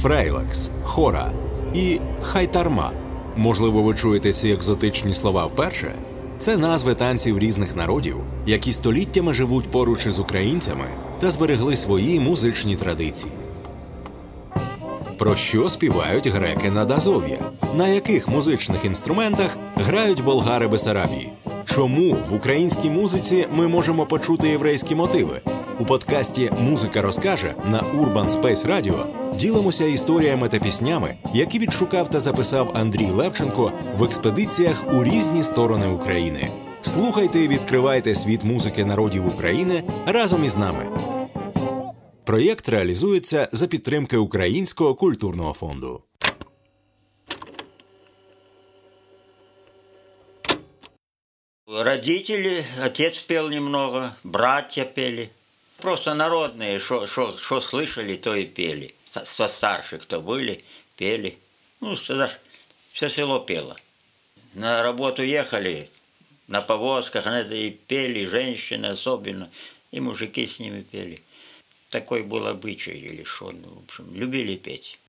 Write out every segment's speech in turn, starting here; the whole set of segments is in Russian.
фрейлекс, хора і хайтарма. Можливо, ви чуєте ці екзотичні слова вперше. Це назви танців різних народів, які століттями живуть поруч із українцями та зберегли свої музичні традиції. Про що співають греки над Азов'я? На яких музичних інструментах грають болгари Бесарабії? Чому в українській музиці ми можемо почути єврейські мотиви? У подкасті Музика розкаже на Urban Space Radio ділимося історіями та піснями, які відшукав та записав Андрій Левченко в експедиціях у різні сторони України. Слухайте і відкривайте світ музики народів України разом із нами. Проєкт реалізується за підтримки Українського культурного фонду. Родители, отец пел немного, братья пели. Просто народные, что слышали, то и пели. Со старших, кто были, пели. Ну, знаешь, все село пело. На работу ехали, на повозках, и пели, женщины особенно, и мужики с ними пели. Такой был обычай или что, ну, в общем, любили петь.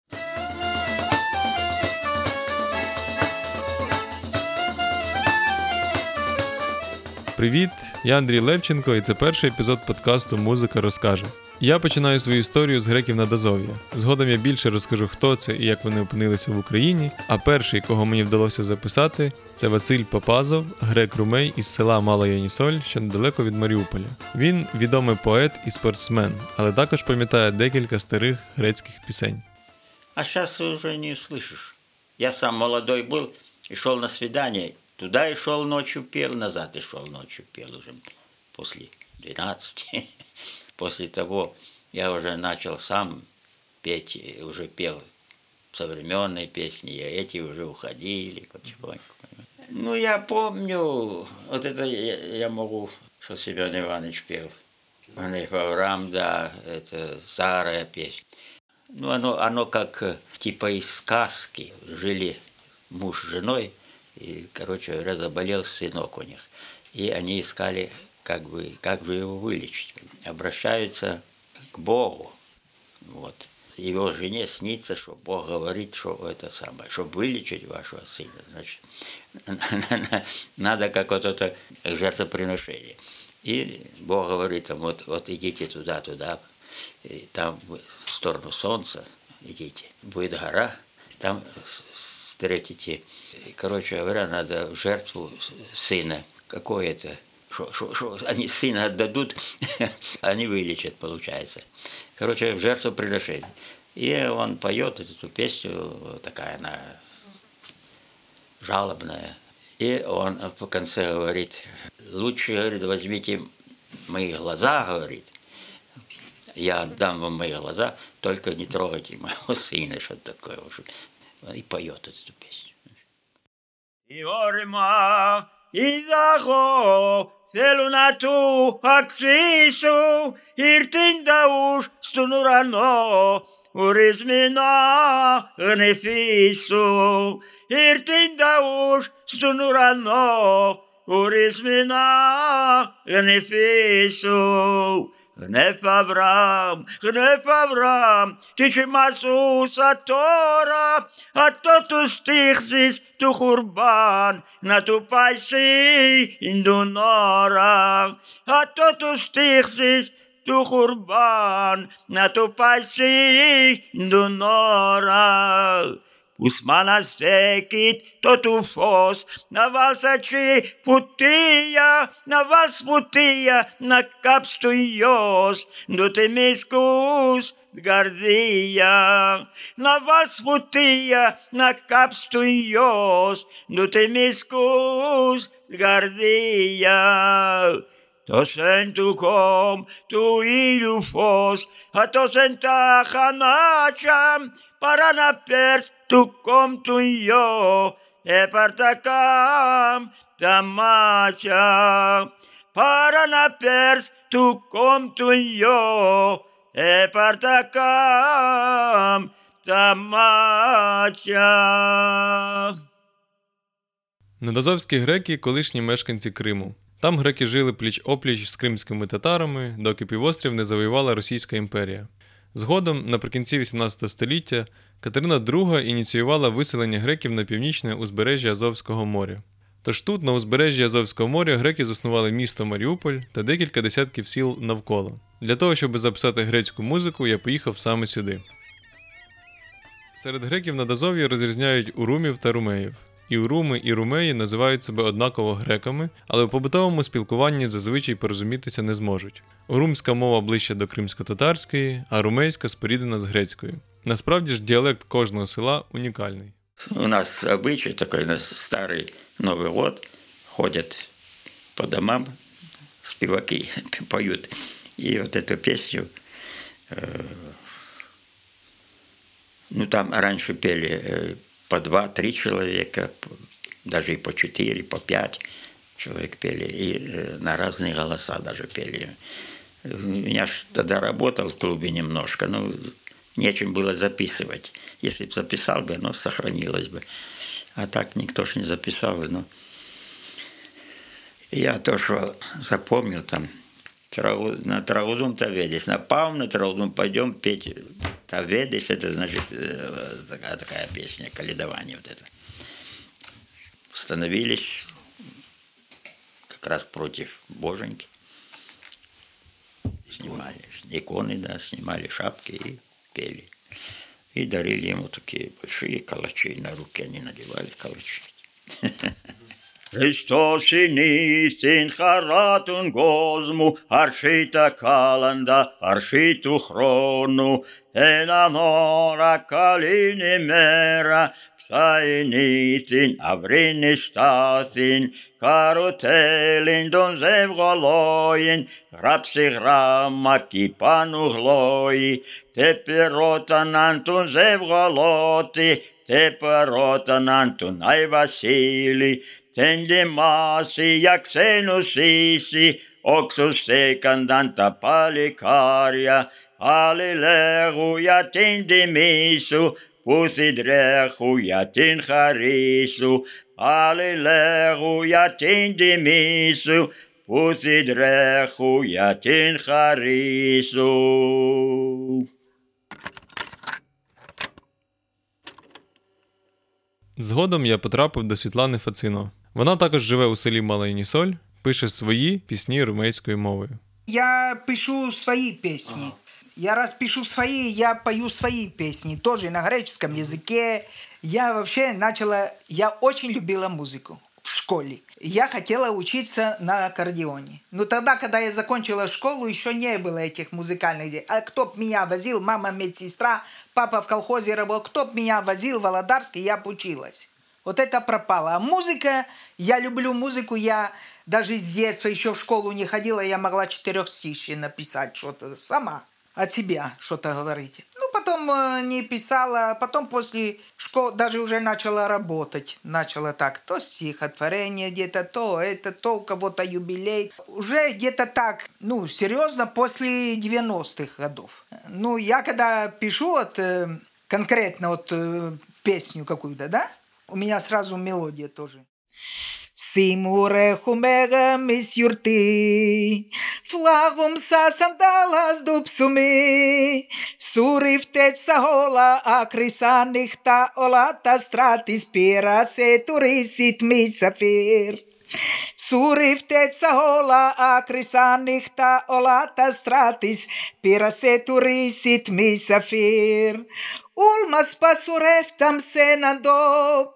Привіт, я Андрій Левченко, і це перший епізод подкасту Музика розкаже. Я починаю свою історію з греків на Дазов'я. Згодом я більше розкажу, хто це і як вони опинилися в Україні. А перший, кого мені вдалося записати, це Василь Папазов, грек румей із села Мала Янісоль, що недалеко від Маріуполя. Він відомий поет і спортсмен, але також пам'ятає декілька старих грецьких пісень. А зараз вже не слышиш. Я сам молодой був, йшов на свидання. Туда и шел ночью пел, назад и шел ночью пел уже после 12. После того я уже начал сам петь, уже пел современные песни, и эти уже уходили потихоньку. Ну, я помню, вот это я, я могу, что Семен Иванович пел. Манеф Авраам, да, это старая песня. Ну, оно, оно как типа из сказки. Жили муж с женой, и, короче говоря, заболел сынок у них. И они искали, как бы, как бы его вылечить. Обращаются к Богу. Вот. Его жене снится, что Бог говорит, что это самое, чтобы вылечить вашего сына, значит, надо какое-то жертвоприношение. И Бог говорит там, вот, вот идите туда, туда, там в сторону солнца идите, будет гора, там встретите короче говоря, надо в жертву сына. Какое это? Что, они сына отдадут, они вылечат, получается. Короче, в жертву приношение. И он поет эту песню, такая она жалобная. И он в конце говорит, лучше, говорит, возьмите мои глаза, говорит, я отдам вам мои глаза, только не трогайте моего сына, что-то такое. и поет эту песню. И орма, и захо, Θέλω να του αξίσω, ήρθεν τα ούς στον ουρανό, ορισμένα γνεφίσω. ήρθην τα ούς στον ουρανό, ορισμένα γνεφίσω γνέφ Αβραάμ, γνέφ Αβραάμ, τι σημασούσα τώρα, αυτό τους στήξεις του χουρμπάν, να του πάει σύντουν ώρα. Αυτό τους στήξεις του χουρμπάν, να του πάει σύντουν ώρα. Ουσμάνα δεκίτ, το του φως. Να βάλς ατσι πουτία, να βάλς πουτία, να κάψει του γιος. Νου τη γαρδία. Να βάλς πουτία, να κάψει του γιος. Νου τη γαρδία. תושן תוקום, תועילו פוס, התושן תחנת שם, פרנה פרס, תוקום תויו, הפרתקם, тамача. Парана перс, туком туньо, епартакам тамача. Недазовські греки колишні мешканці Криму. Там греки жили пліч опліч з кримськими татарами, доки півострів не завоювала Російська імперія. Згодом, наприкінці XVIII століття, Катерина II ініціювала виселення греків на північне узбережжя Азовського моря. Тож тут, на узбережжі Азовського моря, греки заснували місто Маріуполь та декілька десятків сіл навколо. Для того, щоб записати грецьку музику, я поїхав саме сюди. Серед греків на Дазов'ї розрізняють урумів та румеїв І уруми, і румеї називають себе однаково греками, але у побутовому спілкуванні зазвичай порозумітися не зможуть. Урумська мова ближче до кримсько-татарської, а румейська споріднена з грецькою. Насправді ж діалект кожного села унікальний. У нас обычай такой, у нас старый Новый год, ходят по домам, спиваки поют. И вот эту песню, э, ну там раньше пели э, по два-три человека, даже и по четыре, по пять человек пели, и э, на разные голоса даже пели. Я ж тогда работал в клубе немножко, ну, нечем было записывать. Если бы записал бы, оно сохранилось бы. А так никто ж не записал. Ну. Я то, что запомнил там, на Траузум Таведис, на Павм на Траузум пойдем петь Таведис, это значит э, такая, такая песня, каледование вот это. Становились как раз против Боженьки. Снимали иконы, да, снимали шапки и пели. И дарили ему такие большие калачи. На руки они надевали калачи. Χριστός είναι στην χαρά του κόσμου, αρχή τα κάλαντα, αρχή του χρόνου, έναν ώρα καλήν ημέρα, θα είναι την αυρήνη στάθην, καροτέλην των ζευγολόιν, γράψει γράμμα κι πάνω γλόι, τε πυρόταναν τον ζευγολότη, τε περόταναν τον Άι Βασίλη, τεν λιμάσει για ξένους ίση, όξου στέκανταν τα παλικάρια, άλλοι λέγουν για την τιμή σου, που συντρέχουν για την χαρή σου, άλλοι λέγουν για την τιμή σου, που συντρέχουν για την χαρή σου. Згодом я потрапив до Світлани Фацино. Вона також живе у селі Малайнісоль, пише свої пісні румейською мовою. Я пишу свои песни. Я раз пишу свои, я пою свои песни, тоже на греческом языке. Я вообще начала, я очень любила музыку в школе. Я хотела учиться на аккордеоне. Но тогда, когда я закончила школу, еще не было этих музыкальных дел. А кто б меня возил, мама медсестра, папа в колхозе работал, кто б меня возил в Володарске, я бы училась. Вот это пропало. А музыка, я люблю музыку, я даже с детства еще в школу не ходила, я могла четырехстишие написать что-то сама от себя что-то говорить. Ну, потом э, не писала, а потом после школы даже уже начала работать. Начала так, то стихотворение где-то, то это, то у кого-то юбилей. Уже где-то так, ну, серьезно, после 90-х годов. Ну, я когда пишу вот э, конкретно вот э, песню какую-то, да, у меня сразу мелодия тоже. Симуре хумега мис юрти, флавум са сандалас дупсуми, сурифтеца хола акрисанихта олата стратис пирасе турисит мисафир. Suurifteetsa hola akrisanihta olata stratis, piraseturissit misafir. Улмас Ulmas pasureftam senandop,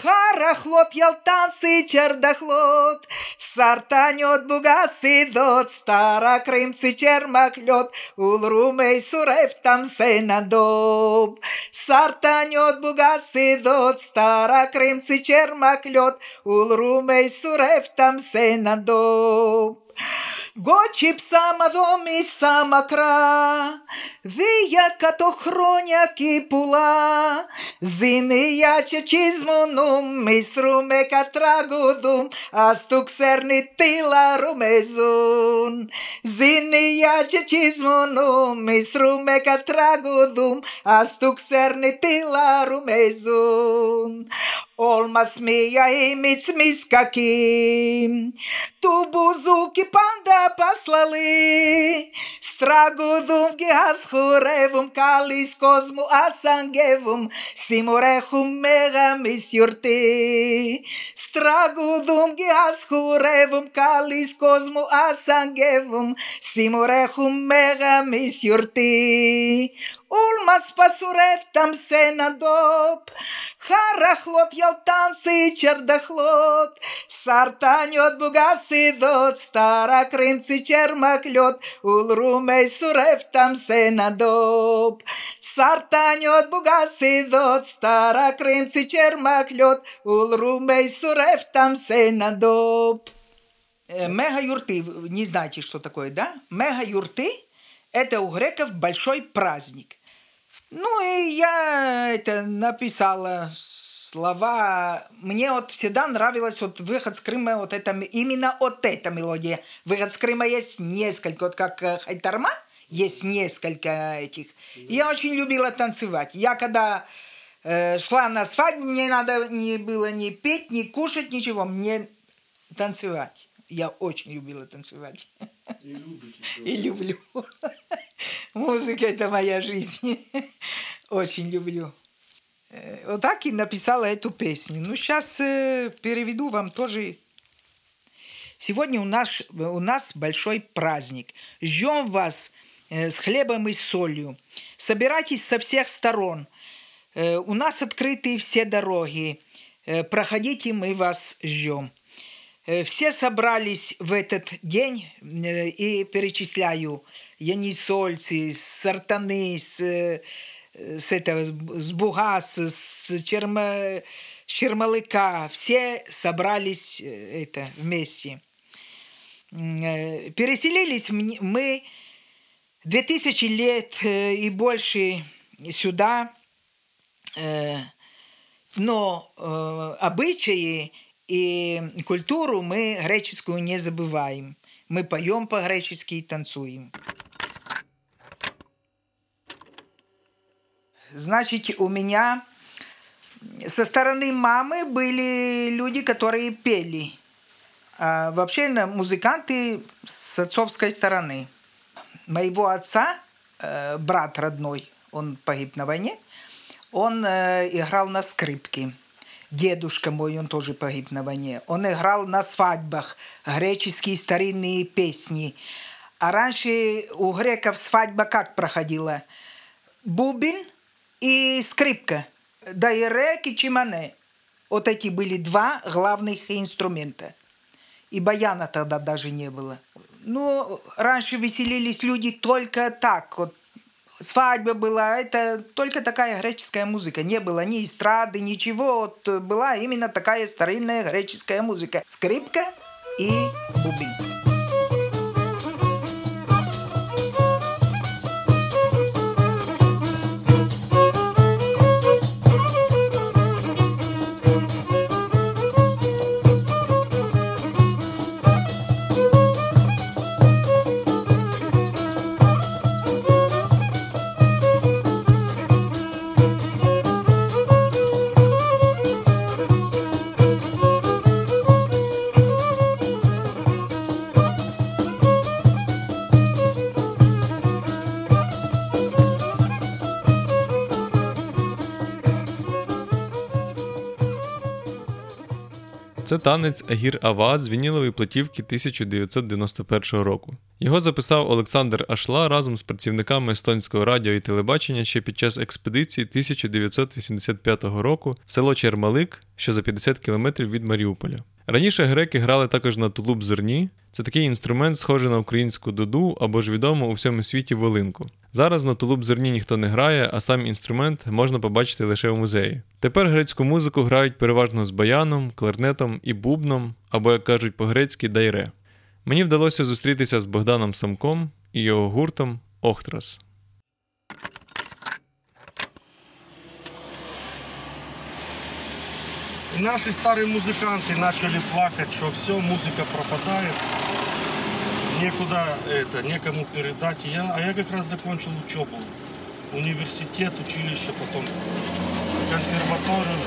Харахлот ялтанцы чердохлот, Сартанет бугасы дот, Старокрымцы чермахлет, Улрумей сурефтам сенандоп. Сартанет бугасы дот, Старокрымцы чермахлет, Улрумей сурефтам сенандоп. Γκότσιψα μαδόμησα μακρά, δύο κατώ χρόνια κύπουλα, ζήνια και τσισμονούμ, μισρούμε κατράγουδουμ, ας του ξέρνει τι λαρομεζούν. Ζήνια και τσισμονούμ, μισρούμε κατράγουδουμ, ας του ξέρνει τι λαρομεζούν όλ μας μία η μίτς μίς κακή. Του μπουζούκι πάντα πασλαλή. Στραγουδούν και ας χορεύουν, καλείς κόσμου ας αγγεύουν, σήμωρα. Stragudum gehaschurevum kalis cosmo asangevum simorechum megamis yurti. Улмас пасурев там се надоб, Харахлот ялтанси чердахлот, Сартаньот бугаси дот, Стара крымци чермаклет, Улрумей сурев там се надоб. Бугаси дот, Стара крымци чермаклет, Улрумей сурев там се надоб. Мега-юрты, не знаете, что такое, да? Мега-юрты – это у греков большой праздник. Ну и я это написала слова. Мне вот всегда нравилась вот выход с Крыма, вот это, именно вот эта мелодия. Выход с Крыма есть несколько, вот как э, Хайтарма, есть несколько этих. И я очень любила танцевать. Я когда э, шла на свадьбу, мне надо не было ни петь, ни кушать, ничего. Мне танцевать. Я очень любила танцевать. И, И люблю. Музыка – это моя жизнь. Очень люблю. Вот так и написала эту песню. Ну, сейчас переведу вам тоже. Сегодня у нас, у нас большой праздник. Ждем вас с хлебом и солью. Собирайтесь со всех сторон. У нас открыты все дороги. Проходите, мы вас ждем. Все собрались в этот день и перечисляю Янисольцы, Сартаны, с, с, этого, с Бугас, с Черма, Чермалыка. Все собрались это, вместе. Переселились мы 2000 лет и больше сюда, но обычаи и культуру мы греческую не забываем. Мы поем по-гречески и танцуем. Значит, у меня со стороны мамы были люди, которые пели. А вообще музыканты с отцовской стороны. Моего отца, брат родной, он погиб на войне, он играл на скрипке. Дедушка мой, он тоже погиб на войне. Он играл на свадьбах греческие старинные песни. А раньше у греков свадьба как проходила? Бубен и скрипка. Да и рек и чимане. Вот эти были два главных инструмента. И баяна тогда даже не было. Ну, раньше веселились люди только так, вот свадьба была, это только такая греческая музыка. Не было ни эстрады, ничего. Вот была именно такая старинная греческая музыка. Скрипка и бубен. Це танець Агір Ава з вінілової платівки 1991 року. Його записав Олександр Ашла разом з працівниками естонського радіо і телебачення ще під час експедиції 1985 року в село Чермалик, що за 50 кілометрів від Маріуполя. Раніше греки грали також на тулуб зерні. Це такий інструмент, схожий на українську дуду або ж відому у всьому світі волинку. Зараз на тулуб зерні ніхто не грає, а сам інструмент можна побачити лише в музеї. Тепер грецьку музику грають переважно з баяном, кларнетом і бубном, або, як кажуть по-грецьки, дайре. Мені вдалося зустрітися з Богданом Самком і його гуртом Охтрас. И наши старые музыканты начали плакать, что все, музыка пропадает, некуда это, некому передать. Я, а я как раз закончил учебу. Университет, училище, потом консерваторию.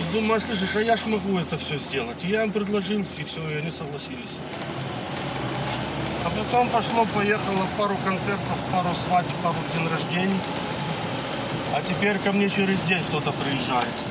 И думаю, слышишь, а я ж могу это все сделать. И я им предложил, и все, и они согласились. А Потом пошло-поехало пару концертов, пару свадеб, пару день рождений. А теперь ко мне через день кто-то приезжает.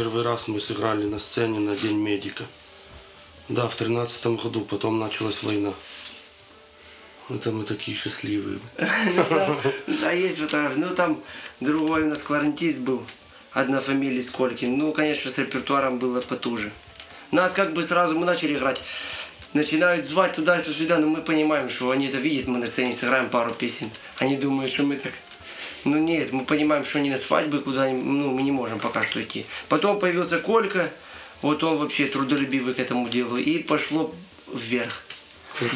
Первый раз мы сыграли на сцене на День медика. Да, в 13 году, потом началась война. Это мы такие счастливые. Да, есть фотографии. Ну, там другой у нас кларнетист был, одна фамилия Сколькин. Ну, конечно, с репертуаром было потуже. Нас как бы сразу мы начали играть. Начинают звать туда-сюда, но мы понимаем, что они это видят, мы на сцене сыграем пару песен. Они думают, что мы так... Ну нет, мы понимаем, что они на свадьбы, куда ну, мы не можем пока что идти. Потом появился Колька, вот он вообще трудолюбивый к этому делу, и пошло вверх.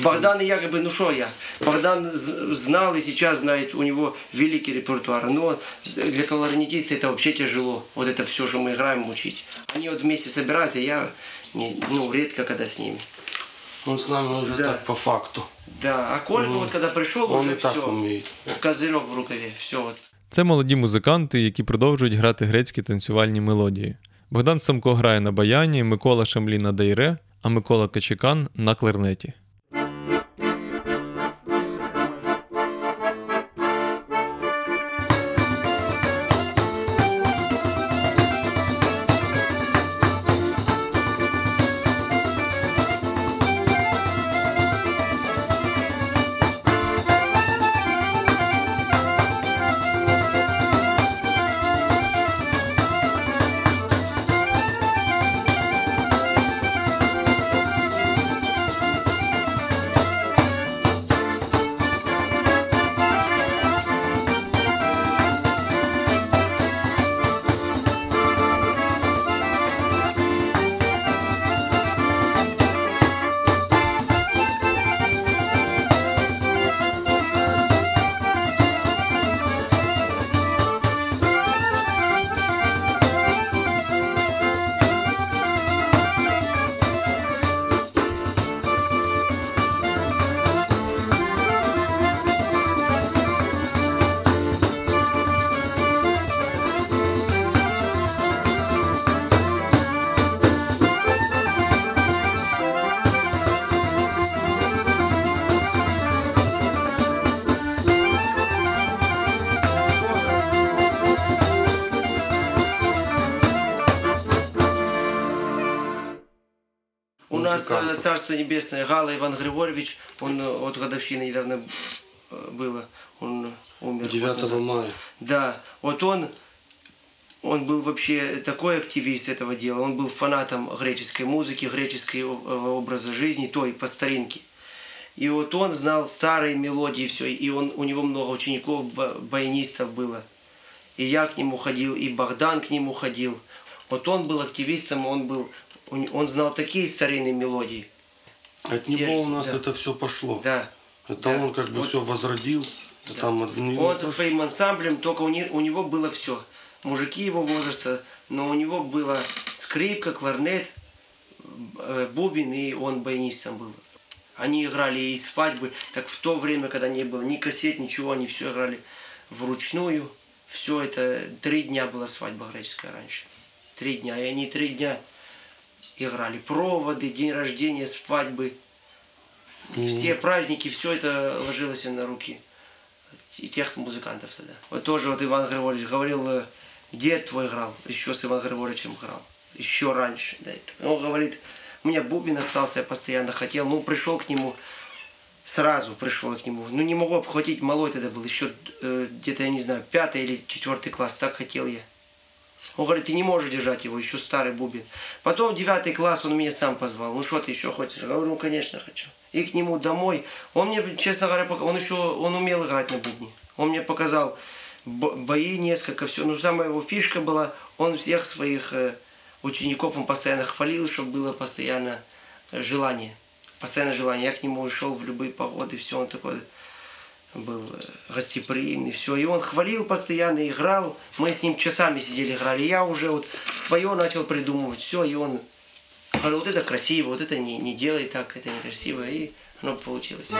Богдан и я как бы, ну что я, Богдан знал и сейчас знает, у него великий репертуар, но для кларнетиста это вообще тяжело, вот это все, что мы играем, учить. Они вот вместе собираются, я не, ну, редко когда с ними. Он с нами уже Да. так по факту. Да, а Колька вот когда пришел, Он уже все, умеет. козырек в рукаві, все От. Це молоді музиканти, які продовжують грати грецькі танцювальні мелодії. Богдан Самко грає на баяні, Микола Шамлі на дайре, а Микола Качекан на кларнеті. Э, Музыканты. Царство Небесное, Гала Иван Григорьевич, он э, от годовщины недавно э, было, он умер. год 9 назад. мая. Да, вот он, он был вообще такой активист этого дела, он был фанатом греческой музыки, греческого образа жизни, той по старинке. И вот он знал старые мелодии, все, и он, у него много учеников, ба- баянистов было. И я к нему ходил, и Богдан к нему ходил. Вот он был активистом, он был, он, он знал такие старинные мелодии. От него Держится, у нас да. это все пошло. Да. Это да. он как бы Вот все возродил. Там одни- Он со своим ансамблем, только у, не- у него было все. Мужики его возраста, но у него была скрипка, кларнет, э, бубен, и он баянистом был. Они играли и свадьбы, так в то время, когда не было ни кассет, ничего, они все играли вручную. Все это, три дня была свадьба греческая раньше. Три дня, и они три дня играли. Проводы, день рождения, свадьбы, все праздники, все это ложилось на руки и тех музыкантов тогда. Вот тоже вот Иван Григорьевич говорил, э, дед твой играл, еще с Иваном Григорьевичем играл, еще раньше. Да, это. Он говорит, у меня бубен остался, я постоянно хотел, ну пришел к нему, сразу пришел к нему. Ну, не могу обхватить, малой тогда был, еще э, где-то, я не знаю, пятый или четвертый класс, так хотел я. Он говорит, ты не можешь держать его, еще старый бубен. Потом девятый класс он меня сам позвал. Ну что ты еще хочешь? Я говорю, ну конечно хочу. И к нему домой. Он мне, честно говоря, пока- он еще, он умел играть на бубне. Он мне показал бо- бои несколько, все. Но самая его фишка была, он всех своих э, учеников, он постоянно хвалил, чтобы было постоянно э, желание. Постоянно желание. Я к нему шел в любые погоды, все, он такой был э, гостеприимный, все. И он хвалил постоянно, играл. Мы с ним часами сидели, играли. Я уже вот свое начал придумывать, все. И он говорил, вот это красиво, вот это не, не делай так, это некрасиво. И оно получилось.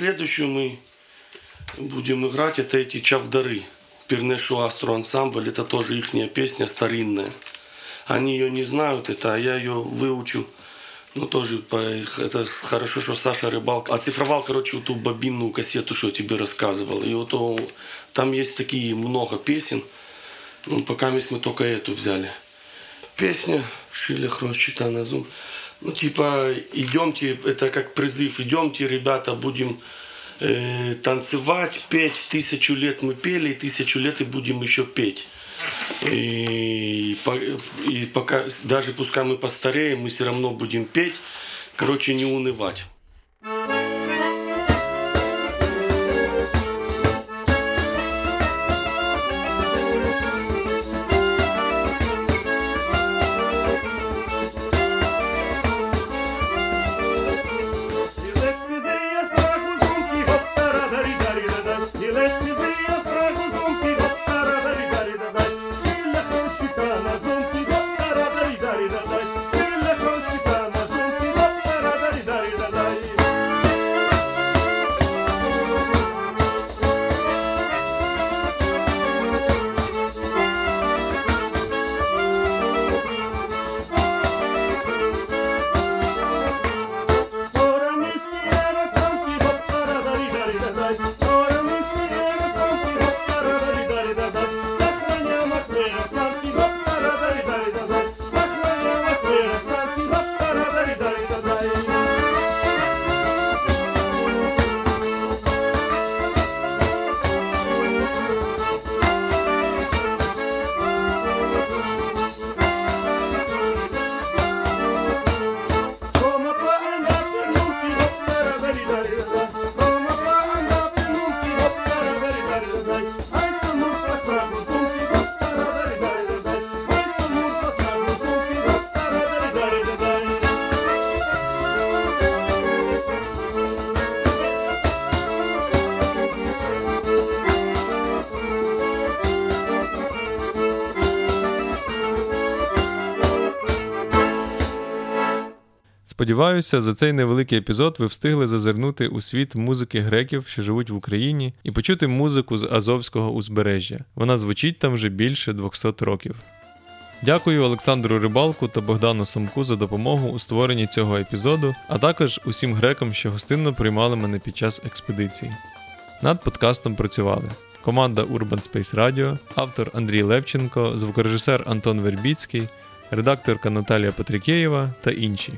Следующую мы будем играть, это эти чавдары. Пернешу Астро ансамбль, это тоже их песня старинная. Они ее не знают, это, а я ее выучил. Ну, тоже, по, это хорошо, что Саша Рыбалка оцифровал, короче, вот ту бобинную кассету, что я тебе рассказывал. И вот о, там есть такие много песен. Ну, пока мы только эту взяли. Песня Шилях Рощита на зум. Ну, типа, идемте, это как призыв, идемте, ребята, будем э, танцевать, петь. Тысячу лет мы пели, тысячу лет и будем еще петь. И, и пока, даже пускай мы постареем, мы все равно будем петь. Короче, не унывать. Сподіваюся, за цей невеликий епізод ви встигли зазирнути у світ музики греків, що живуть в Україні, і почути музику з Азовського узбережжя. Вона звучить там вже більше 200 років. Дякую Олександру Рибалку та Богдану Самку за допомогу у створенні цього епізоду, а також усім грекам, що гостинно приймали мене під час експедиції. Над подкастом працювали команда Urban Space Radio, автор Андрій Левченко, звукорежисер Антон Вербіцький, редакторка Наталія Патрікєєва та інші.